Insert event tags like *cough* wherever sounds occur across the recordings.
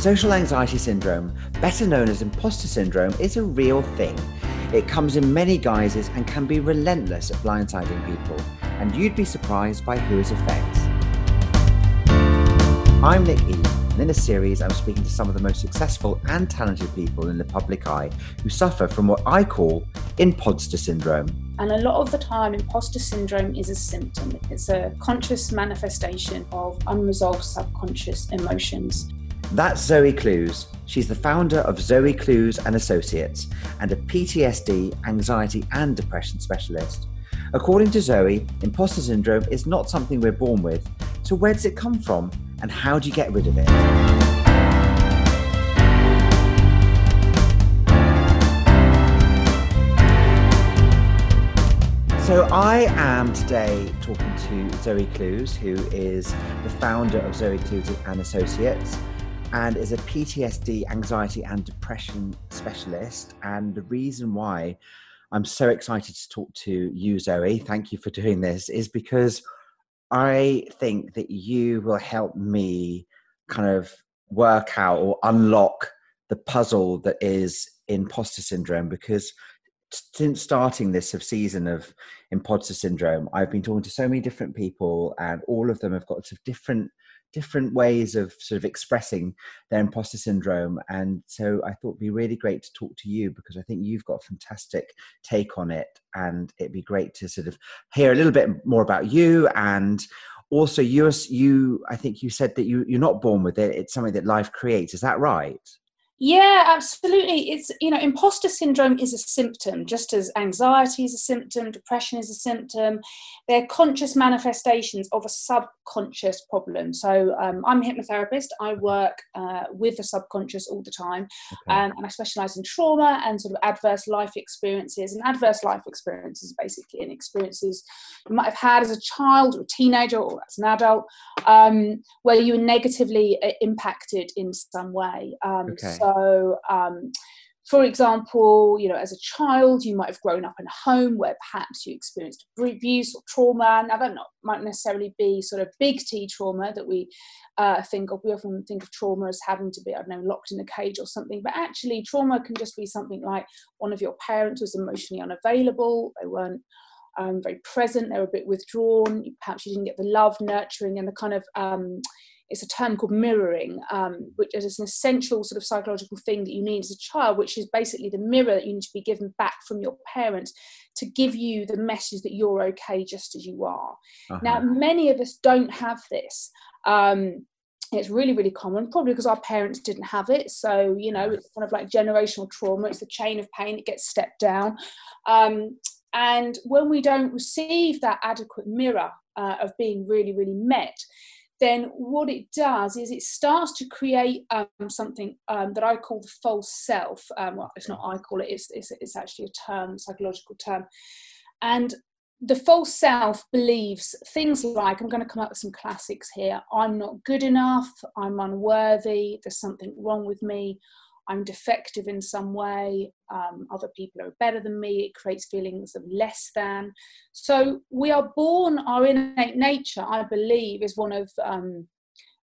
Social anxiety syndrome, better known as imposter syndrome, is a real thing. It comes in many guises and can be relentless at blindsiding people, and you'd be surprised by who it affects. I'm Nick E, and in this series, I'm speaking to some of the most successful and talented people in the public eye who suffer from what I call imposter syndrome. And a lot of the time, imposter syndrome is a symptom. It's a conscious manifestation of unresolved subconscious emotions. That's Zoe Clews. She's the founder of Zoe Clews and Associates and a PTSD, anxiety, and depression specialist. According to Zoe, imposter syndrome is not something we're born with. So, where does it come from, and how do you get rid of it? So I am today talking to Zoe Clews, who is the founder of Zoe Clews and Associates and is a PTSD, anxiety, and depression specialist. And the reason why I'm so excited to talk to you, Zoe, thank you for doing this, is because I think that you will help me kind of work out or unlock the puzzle that is imposter syndrome because since starting this season of imposter syndrome i've been talking to so many different people and all of them have got different different ways of sort of expressing their imposter syndrome. And so I thought it'd be really great to talk to you because I think you've got a fantastic take on it. And it'd be great to sort of hear a little bit more about you and also you you i think you said that you you're not born with it it's something that life creates is that right yeah, absolutely. It's, you know, imposter syndrome is a symptom, just as anxiety is a symptom, depression is a symptom. They're conscious manifestations of a subconscious problem. So um, I'm a hypnotherapist. I work uh, with the subconscious all the time. Okay. Um, and I specialize in trauma and sort of adverse life experiences. And adverse life experiences basically in experiences you might have had as a child or a teenager or as an adult um, where you were negatively uh, impacted in some way. Um, okay. So so, um, for example, you know, as a child, you might have grown up in a home where perhaps you experienced abuse or trauma. Now, that not, might necessarily be sort of big T trauma that we uh, think of. We often think of trauma as having to be, I don't know, locked in a cage or something. But actually, trauma can just be something like one of your parents was emotionally unavailable. They weren't um, very present. They were a bit withdrawn. Perhaps you didn't get the love, nurturing, and the kind of um, it's a term called mirroring, um, which is an essential sort of psychological thing that you need as a child, which is basically the mirror that you need to be given back from your parents to give you the message that you're okay just as you are. Uh-huh. Now, many of us don't have this. Um, it's really, really common, probably because our parents didn't have it. So, you know, it's kind of like generational trauma. It's the chain of pain, it gets stepped down. Um, and when we don't receive that adequate mirror uh, of being really, really met, then what it does is it starts to create um, something um, that I call the false self. Um, well, it's not I call it, it's, it's, it's actually a term, psychological term. And the false self believes things like, I'm going to come up with some classics here I'm not good enough, I'm unworthy, there's something wrong with me, I'm defective in some way, um, other people are better than me, it creates feelings of less than. So we are born, our innate nature, I believe, is one of um,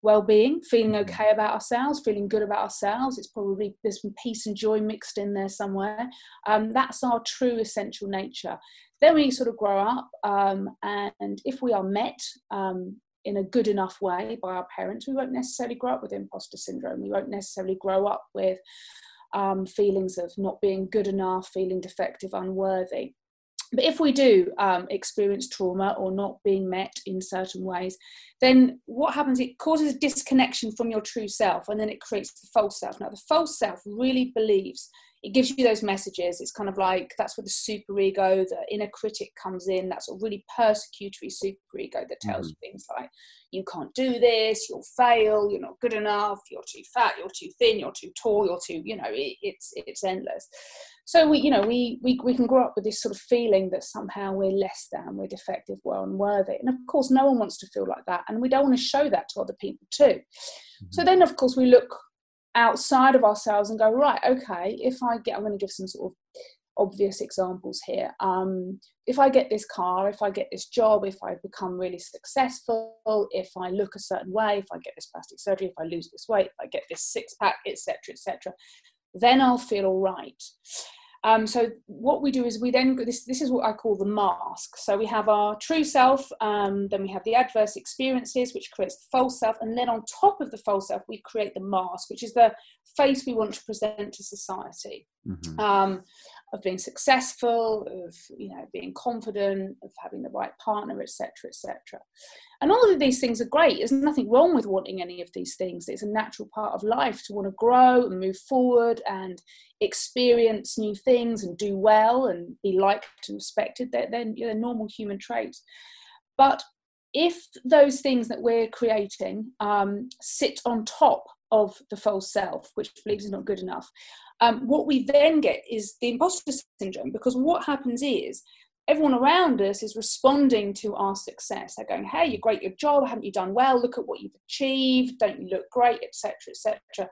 well-being feeling mm-hmm. okay about ourselves feeling good about ourselves it's probably there's some peace and joy mixed in there somewhere um, that's our true essential nature then we sort of grow up um, and if we are met um, in a good enough way by our parents, we won't necessarily grow up with imposter syndrome. We won't necessarily grow up with um, feelings of not being good enough, feeling defective, unworthy. But if we do um, experience trauma or not being met in certain ways, then what happens? It causes a disconnection from your true self and then it creates the false self. Now, the false self really believes it gives you those messages. It's kind of like that's where the super ego, the inner critic comes in. That's a really persecutory super ego that tells mm-hmm. you things like, you can't do this, you'll fail, you're not good enough, you're too fat, you're too thin, you're too tall, you're too, you know, it, it's it's endless. So we, you know, we, we we can grow up with this sort of feeling that somehow we're less than, we're defective, we're unworthy. And of course, no one wants to feel like that. And we don't want to show that to other people too. Mm-hmm. So then, of course, we look outside of ourselves and go right okay if i get i'm going to give some sort of obvious examples here. Um, if I get this car, if I get this job, if I become really successful, if I look a certain way, if I get this plastic surgery, if I lose this weight, if I get this six pack, etc., etc., then I'll feel all right. Um, so what we do is we then this this is what I call the mask. So we have our true self, um, then we have the adverse experiences, which creates the false self, and then on top of the false self, we create the mask, which is the face we want to present to society. Mm-hmm. Um, of being successful, of you know being confident, of having the right partner, etc., etc. And all of these things are great. There's nothing wrong with wanting any of these things. It's a natural part of life to want to grow and move forward and experience new things and do well and be liked and respected. They're, they're, they're normal human traits. But if those things that we're creating um, sit on top of the false self, which believes is not good enough, um, what we then get is the imposter syndrome because what happens is everyone around us is responding to our success. They're going, "Hey, you're great, your job. Haven't you done well? Look at what you've achieved. Don't you look great, etc., etc."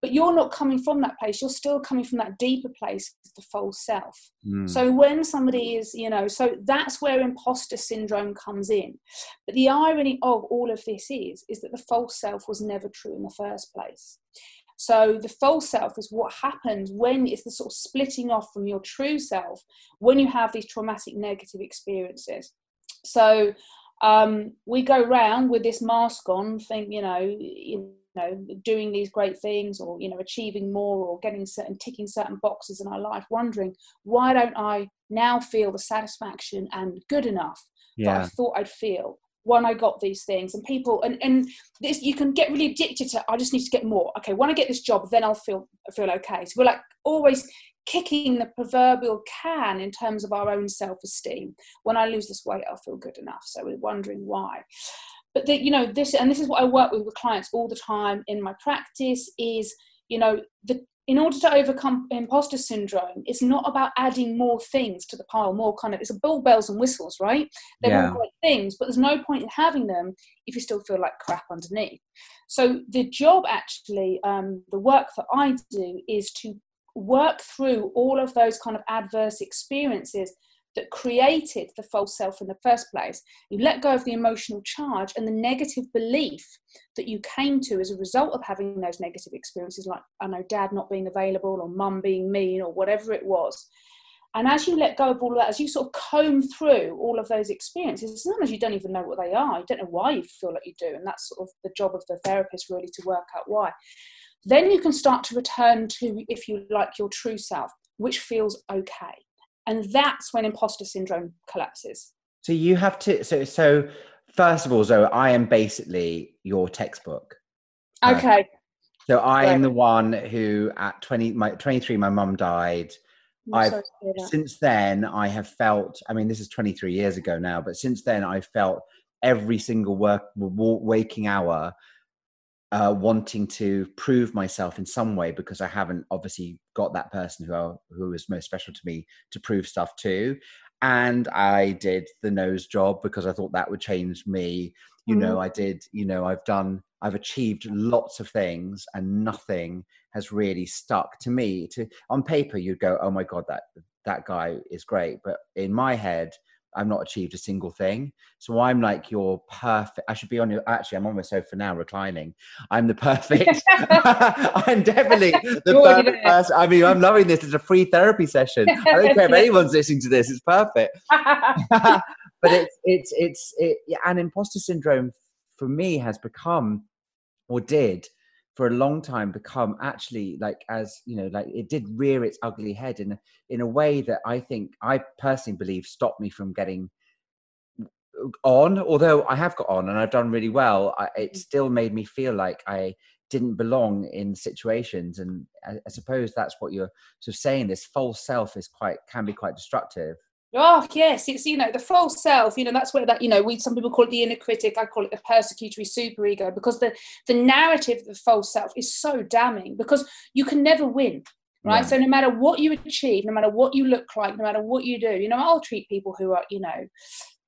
But you're not coming from that place. You're still coming from that deeper place, the false self. Mm. So when somebody is, you know, so that's where imposter syndrome comes in. But the irony of all of this is, is that the false self was never true in the first place. So the false self is what happens when it's the sort of splitting off from your true self when you have these traumatic negative experiences. So um, we go around with this mask on, think you know, you know, doing these great things or you know, achieving more or getting certain ticking certain boxes in our life, wondering why don't I now feel the satisfaction and good enough yeah. that I thought I'd feel when I got these things? And people and and this you can get really addicted to I just need to get more. Okay when I get this job then I'll feel feel okay. So we're like always kicking the proverbial can in terms of our own self-esteem. When I lose this weight I'll feel good enough. So we're wondering why but the, you know this and this is what I work with with clients all the time in my practice is you know the in order to overcome imposter syndrome, it's not about adding more things to the pile, more kind of, it's a all bells and whistles, right? They're yeah. all great things, but there's no point in having them if you still feel like crap underneath. So the job actually, um, the work that I do is to work through all of those kind of adverse experiences that created the false self in the first place. You let go of the emotional charge and the negative belief that you came to as a result of having those negative experiences, like, I know, dad not being available or mum being mean or whatever it was. And as you let go of all of that, as you sort of comb through all of those experiences, sometimes you don't even know what they are. You don't know why you feel like you do. And that's sort of the job of the therapist, really, to work out why. Then you can start to return to, if you like, your true self, which feels okay and that's when imposter syndrome collapses. So you have to so so first of all so i am basically your textbook. Okay. uh, so i am the one who at 20 my 23 my mum died. I since then i have felt i mean this is 23 years ago now but since then i felt every single work waking hour uh, wanting to prove myself in some way because I haven't obviously got that person who I, who is most special to me to prove stuff to. And I did the nose job because I thought that would change me. You mm-hmm. know, I did. You know, I've done. I've achieved lots of things, and nothing has really stuck to me. To on paper, you'd go, "Oh my god, that that guy is great," but in my head, I've not achieved a single thing. So I'm like your perfect. I should be on your. Actually, I'm on my sofa now, reclining. I'm the perfect. *laughs* *laughs* I'm definitely the perfect person. I mean, I'm loving this. It's a free therapy session. *laughs* I don't care if anyone's listening to this. It's perfect. but it's it's it's it, and imposter syndrome for me has become or did for a long time become actually like as you know like it did rear its ugly head in in a way that i think i personally believe stopped me from getting on. Although i have got on and i've done really well I, it mm. still made me feel like i didn't belong in situations. And I, I suppose that's what you're sort of saying this false self is quite can be quite destructive Oh yes, it's you know the false self. You know that's where that you know we some people call it the inner critic. I call it the persecutory superego because the the narrative of the false self is so damning because you can never win, right? Yeah. So no matter what you achieve, no matter what you look like, no matter what you do, you know I'll treat people who are you know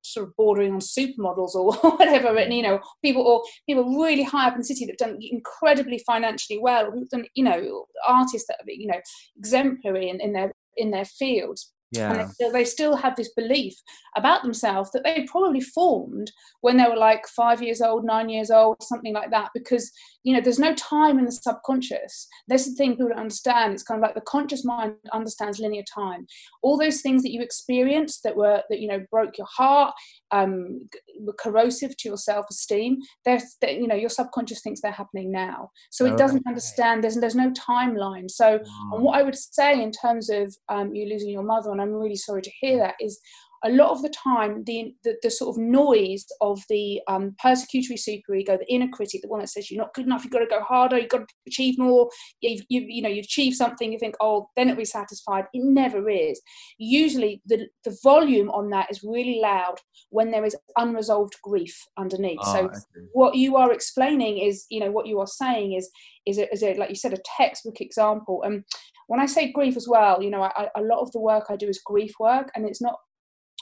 sort of bordering on supermodels or *laughs* whatever, and you know people or people really high up in the city that've done incredibly financially well, who've done you know artists that are you know exemplary in, in their in their fields yeah. And they still, have this belief about themselves that they probably formed when they were like five years old, nine years old, something like that. Because, you know, there's no time in the subconscious. That's the thing people don't understand. It's kind of like the conscious mind understands linear time. All those things that you experienced that were, that, you know, broke your heart, um, were corrosive to your self-esteem, they're, they, you know, your subconscious thinks they're happening now. So it doesn't understand, there's, there's no timeline. So, and what I would say in terms of um, you losing your mother and I'm really sorry to hear that, is a lot of the time the, the, the sort of noise of the um, persecutory superego, the inner critic, the one that says you're not good enough, you've got to go harder, you've got to achieve more, you've, you, you know, you've achieved something, you think, oh, then it'll be satisfied. It never is. Usually the, the volume on that is really loud when there is unresolved grief underneath. Oh, so what you are explaining is, you know, what you are saying is, is a, is a, like you said, a textbook example. And when I say grief as well, you know, I, a lot of the work I do is grief work, and it's not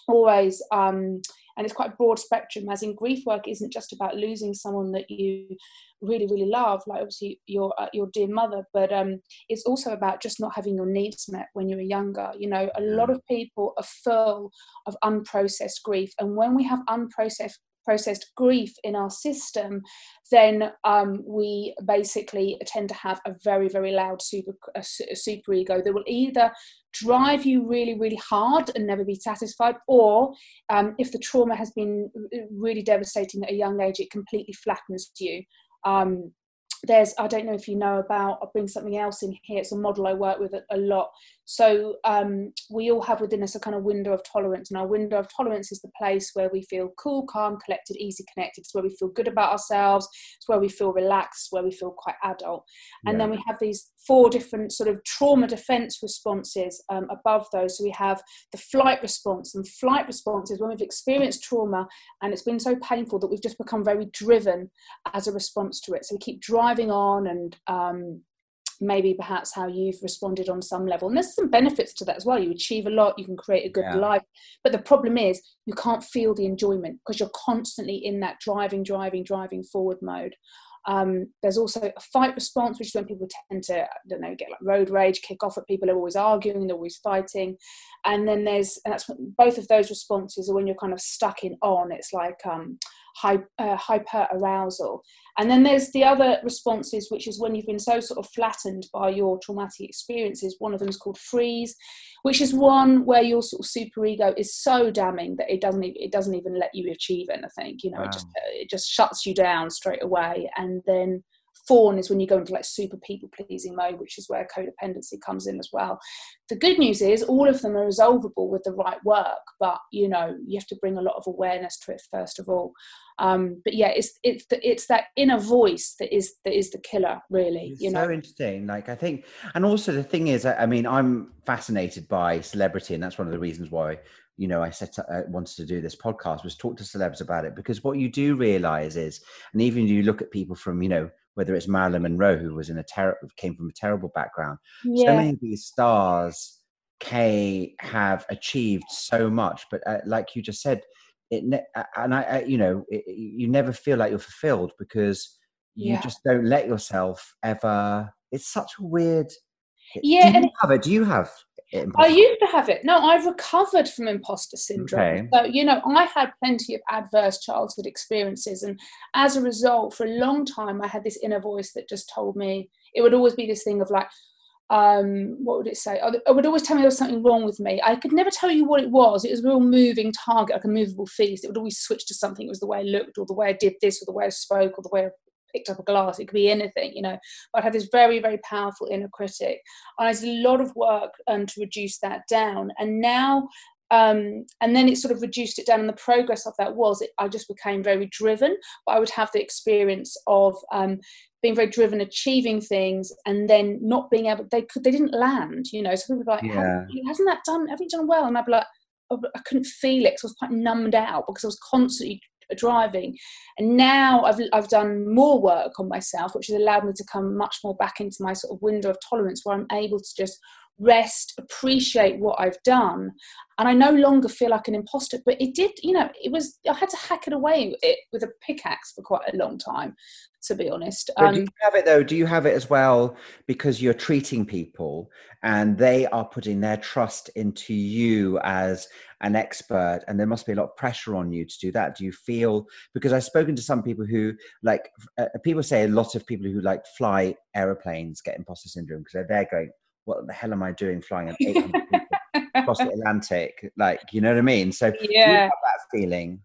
always um, and it's quite a broad spectrum as in grief work isn't just about losing someone that you really really love like obviously your uh, your dear mother but um, it's also about just not having your needs met when you were younger. You know a lot of people are full of unprocessed grief and when we have unprocessed processed grief in our system, then um, we basically tend to have a very, very loud super, super ego that will either drive you really, really hard and never be satisfied, or um, if the trauma has been really devastating at a young age, it completely flattens you. Um, there's i don't know if you know about i'll bring something else in here it's a model i work with a lot so um, we all have within us a kind of window of tolerance and our window of tolerance is the place where we feel cool calm collected easy connected. It's where we feel good about ourselves. It's where we feel relaxed. Where we feel quite adult. And yeah. then we have these four different sort of trauma defense responses um, above those. So we have the flight response and flight response is when we've experienced trauma and it's been so painful that we've just become very driven as a response to it. So we keep driving driving on and um, maybe perhaps how you've responded on some level. And there's some benefits to that as well. You achieve a lot, you can create a good yeah. life. But the problem is you can't feel the enjoyment because you're constantly in that driving, driving, driving forward mode. Um, there's also a fight response, which is when people tend to, I don't know, get like road rage, kick off at people who are always arguing, they're always fighting. And then there's, and that's both of those responses are when you're kind of stuck in on. It's like um, hyper, uh, hyper arousal. And then there's the other responses, which is when you've been so sort of flattened by your traumatic experiences. One of them is called freeze, which is one where your sort of super ego is so damning that it doesn't it doesn't even let you achieve anything. You know, wow. it just it just shuts you down straight away. And then fawn is when you go into like super people pleasing mode, which is where codependency comes in as well. The good news is all of them are resolvable with the right work, but you know you have to bring a lot of awareness to it first of all. Um, but yeah, it's it's the, it's that inner voice that is that is the killer, really. It's you know, so interesting. Like I think, and also the thing is, I, I mean, I'm fascinated by celebrity, and that's one of the reasons why you know i set uh, wanted to do this podcast was talk to celebs about it because what you do realize is and even you look at people from you know whether it's Marilyn Monroe, who was in a ter- came from a terrible background. Yeah. So many of these stars, Kay, have achieved so much, but uh, like you just said, it ne- and I, I you know, it, you never feel like you're fulfilled because you yeah. just don't let yourself ever. It's such a weird. Yeah, do you have it? Do you have I used to have it. No, I've recovered from imposter syndrome. Okay. So, you know, I had plenty of adverse childhood experiences. And as a result, for a long time, I had this inner voice that just told me it would always be this thing of like, um, what would it say? Oh, it would always tell me there was something wrong with me. I could never tell you what it was. It was a real moving target, like a movable feast. It would always switch to something. It was the way I looked, or the way I did this, or the way I spoke, or the way I picked up a glass. It could be anything, you know. But I had this very, very powerful inner critic. And I did a lot of work um, to reduce that down. And now, um, and then it sort of reduced it down. And the progress of that was it, I just became very driven. But I would have the experience of um, being very driven, achieving things, and then not being able. They could. They didn't land. You know. So people were like, yeah. "Hasn't that done? Haven't you done well?" And I'd be like. Oh, I couldn't feel it because I was quite numbed out because I was constantly driving. And now I've, I've done more work on myself, which has allowed me to come much more back into my sort of window of tolerance where I'm able to just rest, appreciate what I've done. And I no longer feel like an imposter, but it did, you know, it was, I had to hack it away it with a pickaxe for quite a long time, to be honest. Um, do you have it though? Do you have it as well because you're treating people and they are putting their trust into you as an expert and there must be a lot of pressure on you to do that do you feel because i've spoken to some people who like uh, people say a lot of people who like fly aeroplanes get imposter syndrome because they're there going what the hell am I doing flying 800 *laughs* people across the Atlantic? Like, you know what I mean? So yeah. that feeling?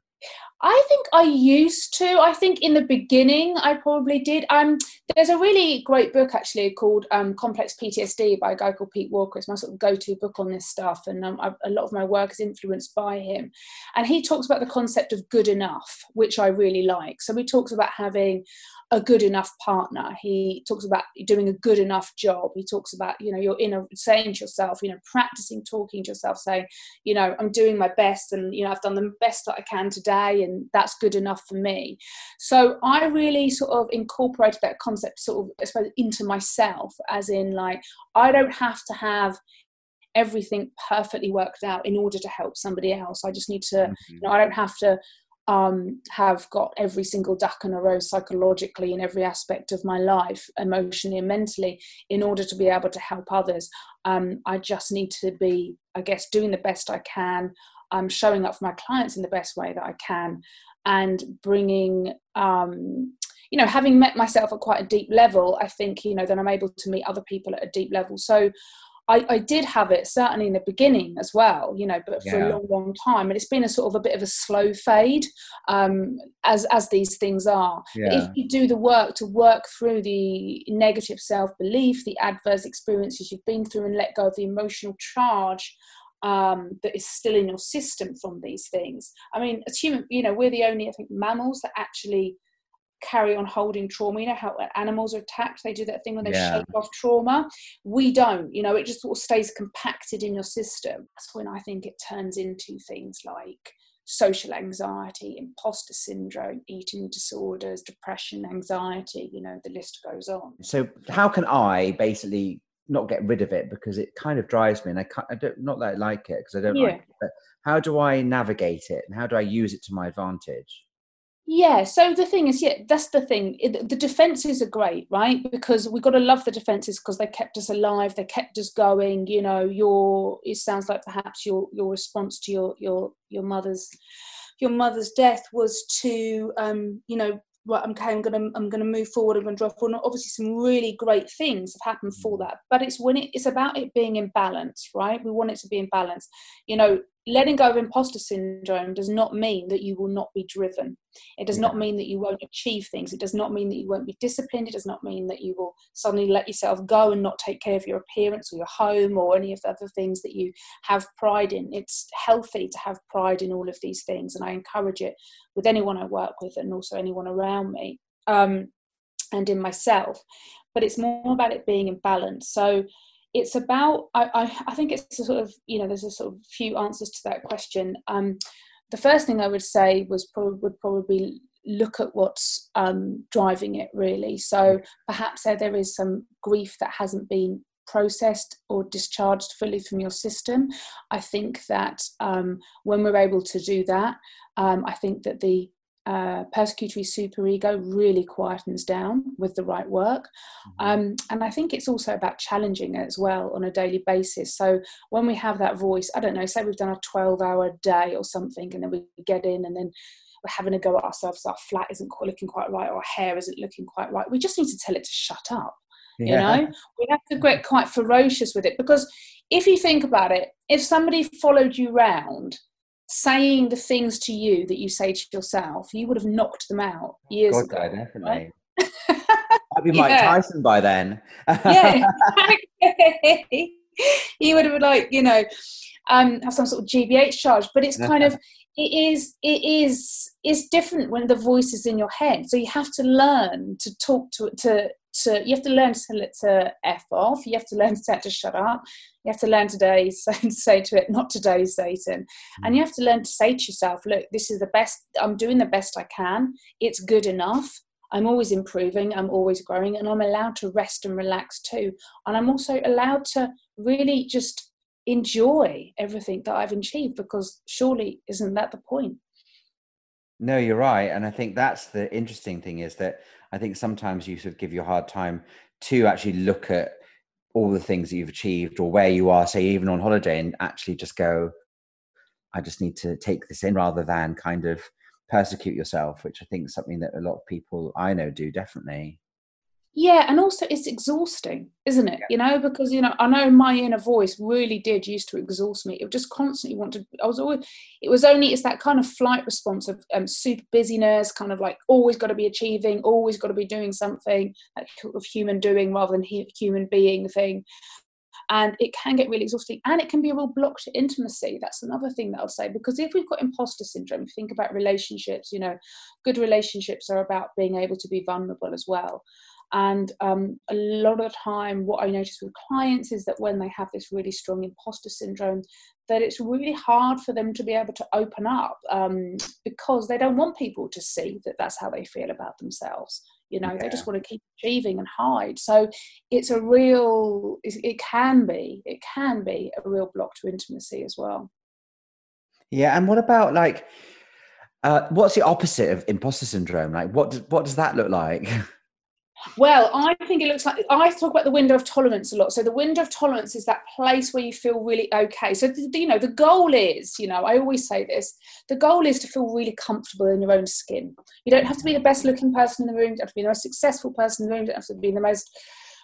I think I used to. I think in the beginning I probably did. Um, there's a really great book actually called um, Complex PTSD by a guy called Pete Walker. It's my sort of go-to book on this stuff, and um, I, a lot of my work is influenced by him. And he talks about the concept of good enough, which I really like. So he talks about having a good enough partner. He talks about doing a good enough job. He talks about, you know, you're in a saying to yourself, you know, practicing talking to yourself, saying, you know, I'm doing my best and, you know, I've done the best that I can today and that's good enough for me. So I really sort of incorporated that concept sort of, I suppose, into myself, as in like, I don't have to have everything perfectly worked out in order to help somebody else. I just need to, mm-hmm. you know, I don't have to um, have got every single duck in a row psychologically in every aspect of my life, emotionally and mentally, in order to be able to help others. Um, I just need to be, I guess, doing the best I can, um, showing up for my clients in the best way that I can, and bringing. Um, you know, having met myself at quite a deep level, I think, you know, then I'm able to meet other people at a deep level. So I, I did have it certainly in the beginning as well, you know, but for yeah. a long, long time. And it's been a sort of a bit of a slow fade, um, as as these things are. Yeah. If you do the work to work through the negative self belief, the adverse experiences you've been through, and let go of the emotional charge um, that is still in your system from these things. I mean, as human, you know, we're the only, I think, mammals that actually carry on holding trauma. You know how animals are attacked, they do that thing when they yeah. shake off trauma. We don't, you know, it just sort of stays compacted in your system. That's when I think it turns into things like social anxiety, imposter syndrome, eating disorders, depression, anxiety, you know, the list goes on. So, how can I basically not get rid of it because it kind of drives me and I, can't, I don't, not that I like it because I don't yeah. like it, but how do I navigate it and how do I use it to my advantage? Yeah, so the thing is, yeah, that's the thing. The defenses are great, right? Because we've got to love the defenses because they kept us alive, they kept us going. You know, your it sounds like perhaps your your response to your your your mother's your mother's death was to um, you know right, okay, I'm gonna I'm gonna move forward, I'm gonna drive forward. And obviously, some really great things have happened for mm. that. But it's when it, it's about it being in balance, right? We want it to be in balance. You know, letting go of imposter syndrome does not mean that you will not be driven. It does not mean that you won't achieve things. It does not mean that you won't be disciplined. It does not mean that you will suddenly let yourself go and not take care of your appearance or your home or any of the other things that you have pride in. It's healthy to have pride in all of these things, and I encourage it with anyone I work with and also anyone around me um, and in myself. But it's more about it being in balance. So it's about I, I, I think it's a sort of you know there's a sort of few answers to that question. Um, the first thing i would say was probably would probably look at what's um, driving it really. So perhaps there, there is some grief that hasn't been processed or discharged fully from your system. I think that um, when we're able to do that um, i think that the uh, persecutory superego really quietens down with the right work. Mm-hmm. Um, and I think it's also about challenging it as well on a daily basis. So when we have that voice, I don't know, say we've done a 12 hour day or something, and then we get in and then we're having a go at ourselves, our flat isn't looking quite right, or our hair isn't looking quite right. We just need to tell it to shut up. Yeah. You know, we have to get quite ferocious with it because if you think about it, if somebody followed you round saying the things to you that you say to yourself, you would have knocked them out years God, ago. definitely. Right? *laughs* I'd be Mike yeah. Tyson by then. *laughs* yeah, *laughs* he would have like you know um, have some sort of GBH charge, but it's kind of it is it is it's different when the voice is in your head. So you have to learn to talk to to to you have to learn to tell it to f off. You have to learn to to shut up. You have to learn today to *laughs* say to it, not today, Satan. And you mm. have to learn to say to yourself, look, this is the best. I'm doing the best I can. It's good enough. I'm always improving, I'm always growing, and I'm allowed to rest and relax too. And I'm also allowed to really just enjoy everything that I've achieved because surely isn't that the point? No, you're right. And I think that's the interesting thing is that I think sometimes you sort of give you a hard time to actually look at all the things that you've achieved or where you are, say, even on holiday, and actually just go, I just need to take this in rather than kind of persecute yourself, which I think is something that a lot of people I know do definitely. Yeah, and also it's exhausting, isn't it? Yeah. You know, because you know, I know my inner voice really did used to exhaust me. It would just constantly want to. I was always. It was only it's that kind of flight response of um, super busyness, kind of like always got to be achieving, always got to be doing something, like of human doing rather than human being thing and it can get really exhausting and it can be a real block to intimacy that's another thing that i'll say because if we've got imposter syndrome think about relationships you know good relationships are about being able to be vulnerable as well and um, a lot of the time what i notice with clients is that when they have this really strong imposter syndrome that it's really hard for them to be able to open up um, because they don't want people to see that that's how they feel about themselves you know yeah. they just want to keep achieving and hide. So it's a real it can be it can be a real block to intimacy as well. Yeah and what about like uh, what's the opposite of imposter syndrome? Like what does, what does that look like *laughs* Well, I think it looks like I talk about the window of tolerance a lot. So the window of tolerance is that place where you feel really okay. So the, you know the goal is, you know, I always say this: the goal is to feel really comfortable in your own skin. You don't have to be the best looking person in the room. You don't have to be the most successful person in the room. You don't have to be the most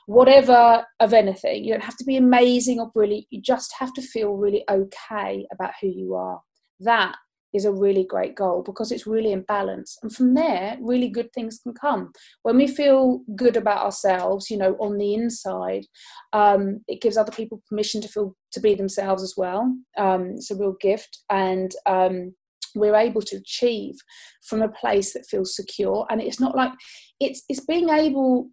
whatever of anything. You don't have to be amazing or brilliant. You just have to feel really okay about who you are. That is a really great goal because it's really in balance. And from there, really good things can come. When we feel good about ourselves, you know, on the inside, um, it gives other people permission to feel to be themselves as well. Um, it's a real gift. And um, we're able to achieve from a place that feels secure. And it's not like it's it's being able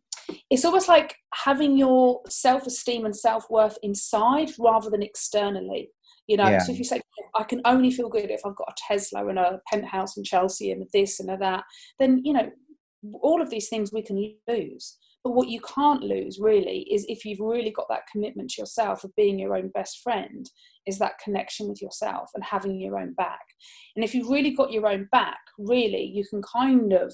it's almost like having your self-esteem and self-worth inside rather than externally you know, yeah. so if you say, I can only feel good if I've got a Tesla and a penthouse in Chelsea and this and that, then, you know, all of these things we can lose. But what you can't lose really is if you've really got that commitment to yourself of being your own best friend, is that connection with yourself and having your own back. And if you've really got your own back, really, you can kind of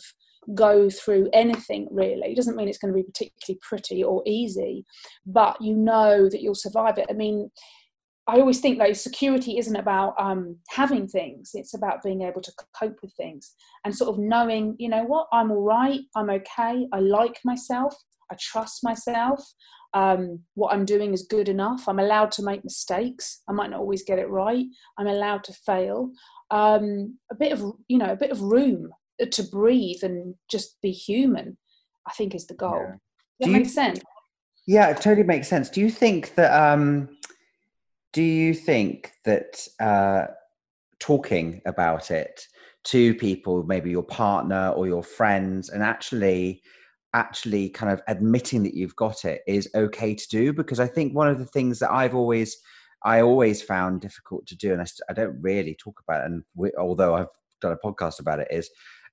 go through anything really. It doesn't mean it's going to be particularly pretty or easy, but you know that you'll survive it. I mean, I always think though security isn't about um, having things; it's about being able to cope with things and sort of knowing, you know what, I'm all right, I'm okay, I like myself, I trust myself. Um, what I'm doing is good enough. I'm allowed to make mistakes. I might not always get it right. I'm allowed to fail. Um, a bit of, you know, a bit of room to breathe and just be human. I think is the goal. Yeah. Does that make sense? Yeah, it totally makes sense. Do you think that? Um, do you think that uh, talking about it to people maybe your partner or your friends and actually actually kind of admitting that you've got it is okay to do because i think one of the things that i've always i always found difficult to do and i, I don't really talk about it and we, although i've done a podcast about it is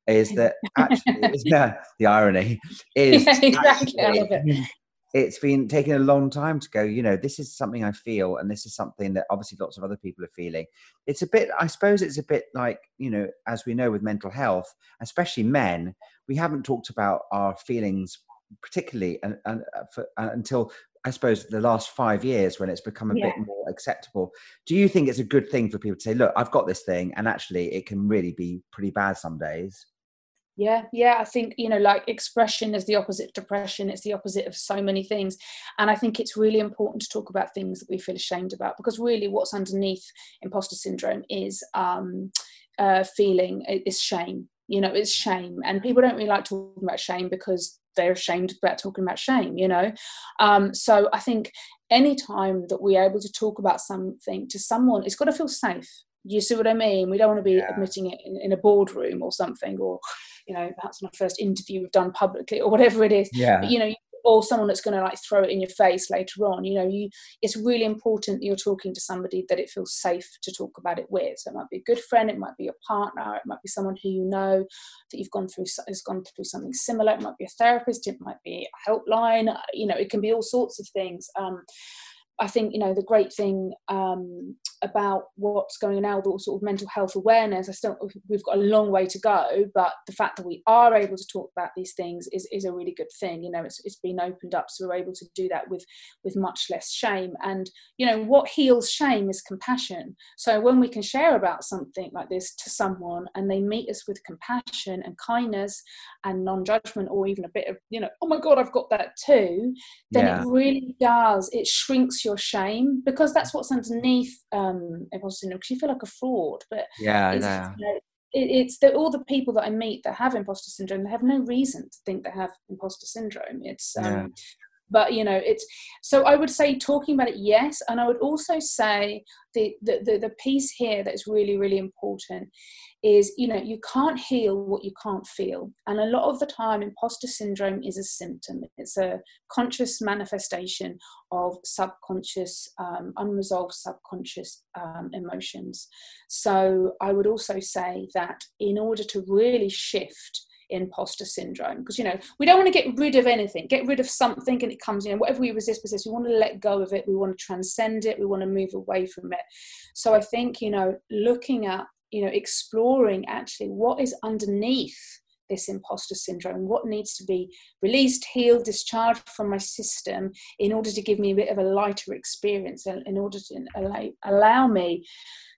is that *laughs* actually *laughs* is, the irony is yeah, exactly. It's been taking a long time to go you know this is something i feel and this is something that obviously lots of other people are feeling. It's a bit i suppose it's a bit like you know as we know with mental health especially men we haven't talked about our feelings particularly and, and uh, for, uh, until i suppose the last five years when it's become a yeah. bit more acceptable. Do you think it's a good thing for people to say look i've got this thing and actually it can really be pretty bad some days yeah yeah i think you know like expression is the opposite of depression it's the opposite of so many things and i think it's really important to talk about things that we feel ashamed about because really what's underneath imposter syndrome is um uh, feeling is shame you know it's shame and people don't really like talking about shame because they're ashamed about talking about shame you know um, so i think anytime that we're able to talk about something to someone it's got to feel safe you see what I mean? We don't want to be yeah. admitting it in, in, a boardroom or something, or you know, perhaps on a first interview we've done publicly or whatever it is. Yeah. But, you know, or someone that's going to like throw it in your face later on you know you it's really important that you're talking to somebody that it feels safe to talk about it with so it might be a good friend it might be your partner it might be someone who you know that you've gone through has gone through something similar it might be a therapist it might be a helpline you know it can be all sorts of things um, I think you know the great thing um, about what's going on now, the sort of mental health awareness. I still we've got a long way to go, but the fact that we are able to talk about these things is, is a really good thing. You know, it's, it's been opened up, so we're able to do that with with much less shame. And you know, what heals shame is compassion. So when we can share about something like this to someone, and they meet us with compassion and kindness and non-judgment, or even a bit of you know, oh my god, I've got that too, then yeah. it really does. It shrinks your shame because that's what's underneath um imposter syndrome because you feel like a fraud but yeah it's, you know, it, it's the, all the people that i meet that have imposter syndrome they have no reason to think they have imposter syndrome it's um yeah. but you know it's so i would say talking about it yes and i would also say the the, the, the piece here that is really really important is you know you can't heal what you can't feel. And a lot of the time imposter syndrome is a symptom. It's a conscious manifestation of subconscious um, unresolved subconscious um, emotions. So i would also say that in order to really shift imposter syndrome because you know we don't want to get rid of anything get rid of something and it comes you know whatever we resist persist we want to let go of it we want to transcend it we want to move away from it. So i think you know looking at you know exploring actually what is underneath this imposter syndrome what needs to be released healed discharged from my system in order to give me a bit of a lighter experience and in order to allow, allow me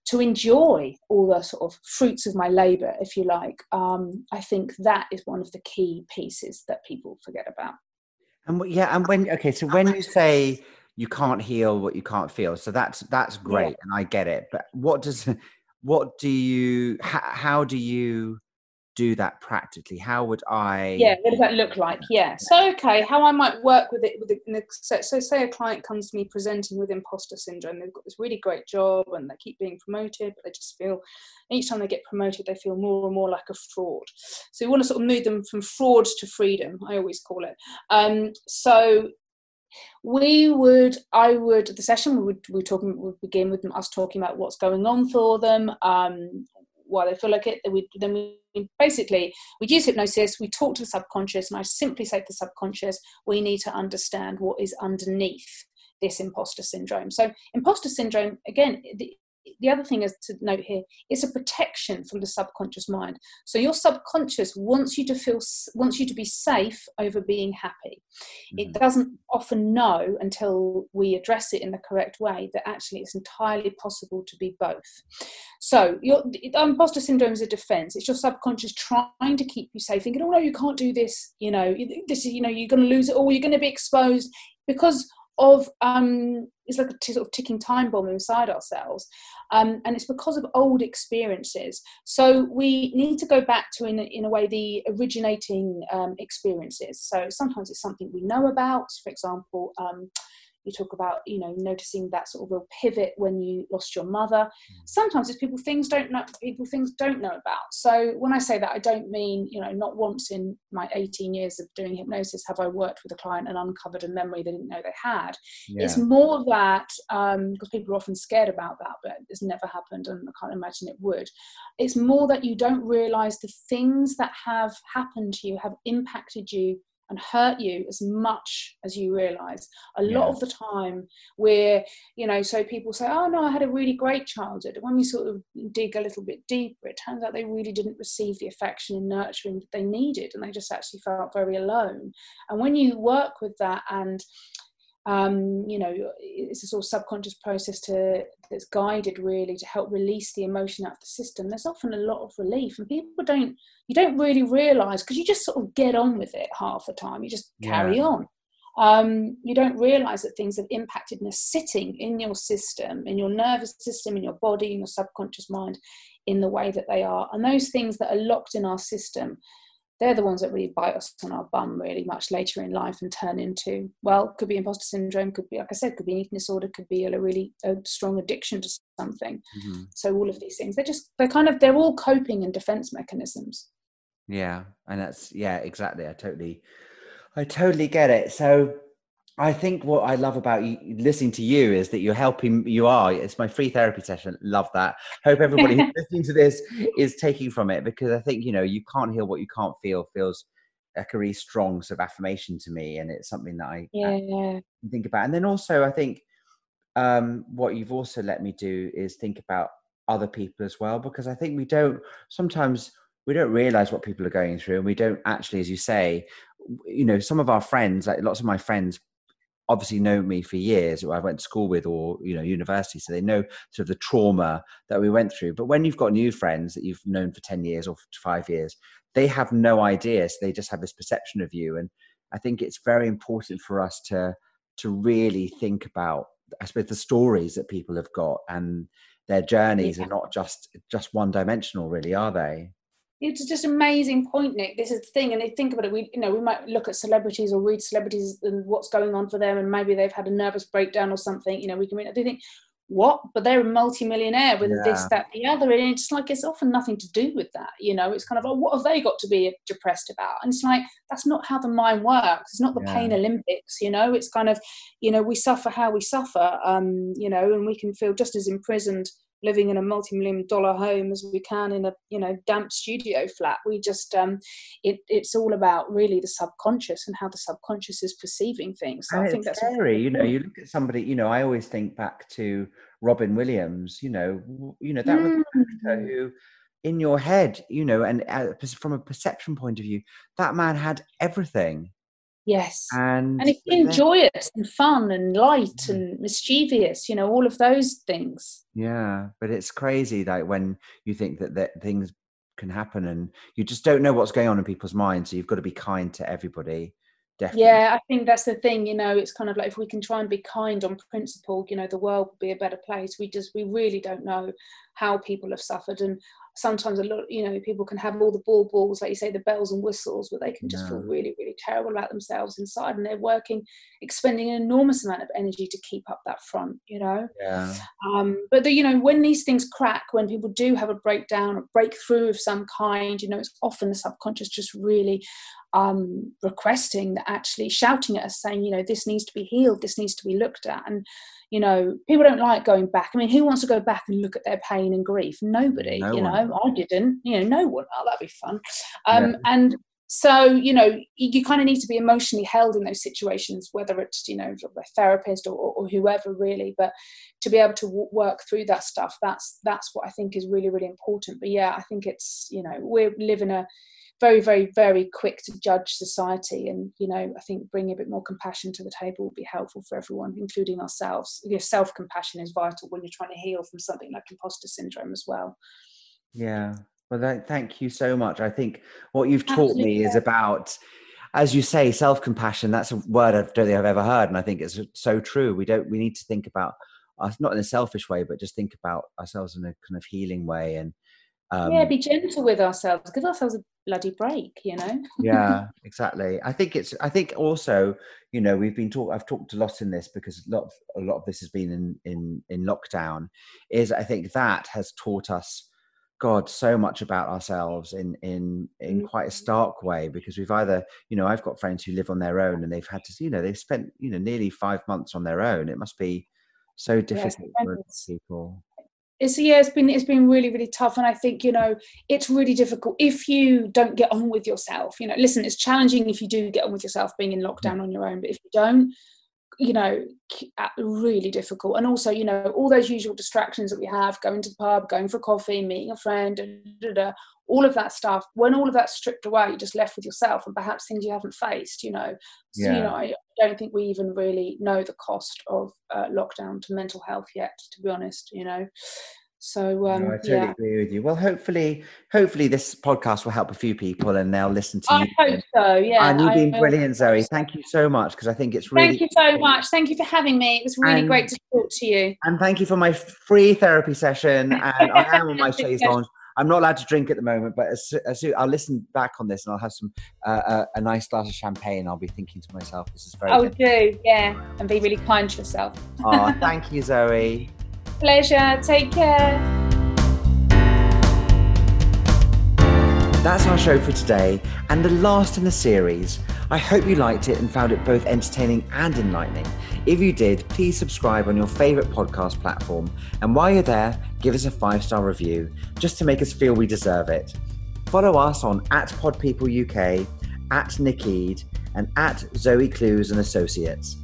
to enjoy all the sort of fruits of my labor if you like um, i think that is one of the key pieces that people forget about and yeah and when okay so when you say you can't heal what you can't feel so that's that's great yeah. and i get it but what does what do you how, how do you do that practically? How would i yeah what does that look like? Yeah so okay how i might work with it with the, so, so say a client comes to me presenting with imposter syndrome they've got this really great job and they keep being promoted but they just feel each time they get promoted they feel more and more like a fraud. So you want to sort of move them from fraud to freedom i always call it. Um, so we would i would the session we would we talking would begin with us talking about what's going on for them um why they feel like it we then we basically we use hypnosis we talk to the subconscious and i simply say to the subconscious we need to understand what is underneath this imposter syndrome. So imposter syndrome again the other thing is to note here it's a protection from the subconscious mind. So your subconscious wants you to feel wants you to be safe over being happy. Mm-hmm. it doesn't often know until we address it in the correct way that actually it's entirely possible to be both. So your imposter syndrome is a defense. It's your subconscious trying to keep you safe thinking oh no you can't do this you know this is you know you're going to lose it all. You're going to be exposed. Because of um, it's like a t- sort of ticking time bomb inside ourselves, um, and it's because of old experiences. So we need to go back to, in a, in a way, the originating um, experiences. So sometimes it's something we know about. For example, um, you talk about you know noticing that sort of real pivot when you lost your mother mm. sometimes it's people things don't know people things don't know about so when i say that i don't mean you know not once in my 18 years of doing hypnosis have i worked with a client and uncovered a memory they didn't know they had yeah. it's more that um, because people are often scared about that but it's never happened and i can't imagine it would it's more that you don't realize the things that have happened to you have impacted you and hurt you as much as you realize. A yeah. lot of the time we're you know so people say oh no i had a really great childhood. When we sort of dig a little bit deeper it turns out they really didn't receive the affection and nurturing that they needed and they just actually felt very alone. And when you work with that and um, you know, it's a sort of subconscious process to that's guided really to help release the emotion out of the system. There's often a lot of relief, and people don't you don't really realise because you just sort of get on with it half the time. You just carry yeah. on. Um, you don't realise that things have impacted and are sitting in your system, in your nervous system, in your body, in your subconscious mind, in the way that they are. And those things that are locked in our system they're the ones that really bite us on our bum really much later in life and turn into well could be imposter syndrome could be like i said could be an eating disorder could be a really a strong addiction to something mm-hmm. so all of these things they're just they're kind of they're all coping and defense mechanisms yeah and that's yeah exactly i totally I totally get it. So I think what I love about you, listening to you is that you're helping. You are. It's my free therapy session. Love that. Hope everybody who's *laughs* listening to this is taking from it because I think you know you can't heal what you can't feel. Feels like a really strong sort of affirmation to me, and it's something that I yeah. think about. And then also, I think um, what you've also let me do is think about other people as well because I think we don't sometimes we don't realize what people are going through and we don't actually as you say you know some of our friends like lots of my friends obviously know me for years or I went to school with or you know university so they know sort of the trauma that we went through. But when you've got new friends that you've known for 10 years or 5 years they have no idea so they just have this perception of you. And I think it's very important for us to to really think about I suppose the stories that people have got and their journeys yeah. are not just just one dimensional really are they it's just amazing point nick. This is the thing and they think about it we you know we might look at celebrities or read celebrities and what's going on for them and maybe they've had a nervous breakdown or something you know we can read I do think what? But they're a multi-millionaire with yeah. this that the other and it's like it's often nothing to do with that you know? It's kind of like what have they got to be depressed about? And it's like that's not how the mind works. It's not the yeah. pain olympics you know? It's kind of you know we suffer how we suffer um you know and we can feel just as imprisoned living in a multi-million dollar home as we can in a you know damp studio flat. We just um it, it's all about really the subconscious and how the subconscious is perceiving things. So i think that's scary you know you look at somebody you know i always think back to robin williams you know you know that mm. was actor who in your head you know and uh, from a perception point of view that man had everything Yes. And, and you enjoy been joyous and fun and light mm. and mischievous, you know, all of those things. Yeah. But it's crazy like when you think that, that things can happen and you just don't know what's going on in people's minds. So you've got to be kind to everybody. Definitely. Yeah, I think that's the thing, you know, it's kind of like if we can try and be kind on principle, you know, the world will be a better place. We just we really don't know how people have suffered. And sometimes a lot you know people can have all the ball balls like you say the bells and whistles but they can just feel really really terrible about themselves inside and they're working expending an enormous amount of energy to keep up that front you know? Yeah. Um but the, you know when these things crack when people do have a breakdown a breakthrough of some kind you know it's often the subconscious just really um requesting that actually shouting at us saying you know this needs to be healed this needs to be looked at. And you know people don't like going back. I mean who wants to go back and look at their pain and grief? Nobody no you know? i didn't. You know no one. Oh that'd be fun. Um, yeah. and so you know you, you kind of need to be emotionally held in those situations whether it's you know a therapist or, or, whoever really. But to be able to w- work through that stuff that's that's what i think is really really important. But yeah i think it's you know we live in a very, very, very quick to judge society. And, you know, I think bringing a bit more compassion to the table will be helpful for everyone, including ourselves. Your self compassion is vital when you're trying to heal from something like imposter syndrome as well. Yeah. Well, that, thank you so much. I think what you've taught Absolutely. me is about, as you say, self compassion. That's a word I don't think I've ever heard. And I think it's so true. We don't, we need to think about us, not in a selfish way, but just think about ourselves in a kind of healing way. And, um, yeah, be gentle with ourselves. Give ourselves a bloody break, you know. *laughs* yeah, exactly. I think it's. I think also, you know, we've been talk. I've talked a lot in this because a lot of a lot of this has been in in in lockdown. Is I think that has taught us. God, so much about ourselves in in in mm. quite a stark way because we've either, you know, I've got friends who live on their own and they've had to, you know, they've spent, you know, nearly five months on their own. It must be so difficult for people it's yeah it's been it's been really really tough and i think you know it's really difficult if you don't get on with yourself you know listen it's challenging if you do get on with yourself being in lockdown mm. on your own but if you don't you know uh, really difficult. And also you know all those usual distractions that we have going to the pub going for coffee meeting a friend da, da, da, all of that stuff when all of that's stripped away you're just left with yourself and perhaps things you haven't faced you know so yeah. you know i don't think we even really know the cost of uh, lockdown to mental health yet to be honest you know so um, no, I totally yeah. agree with you. Well, hopefully, hopefully this podcast will help a few people and they'll listen to I you. I hope so. Yeah, and you've been brilliant, Zoe. Thank you so much because I think it's really. Thank you so much. Thank you for having me. It was really and, great to talk to you. And thank you for my free therapy session. *laughs* And I am on my chaise lounge. I'm not allowed to drink at the moment, but as, as I'll listen back on this and I'll have some uh, uh, a nice glass of champagne. I'll be thinking to myself, "This is very." Oh, do yeah, and be really kind to yourself. oh, *laughs* thank you, Zoe. Pleasure. Take care. That's our show for today and the last in the series. I hope you liked it and found it both entertaining and enlightening. If you did, please subscribe on your favourite podcast platform. And while you're there, give us a five star review just to make us feel we deserve it. Follow us on at PodPeopleUK, at Nick Ede, and at Zoe Clews and Associates.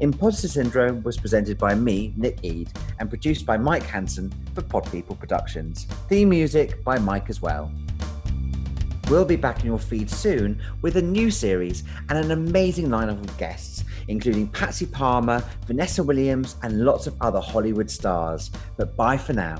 Imposter Syndrome was presented by me, Nick Ede, and produced by Mike Hanson for Pod People Productions. Theme music by Mike as well. We'll be back in your feed soon with a new series and an amazing lineup of guests, including Patsy Palmer, Vanessa Williams, and lots of other Hollywood stars. But bye for now.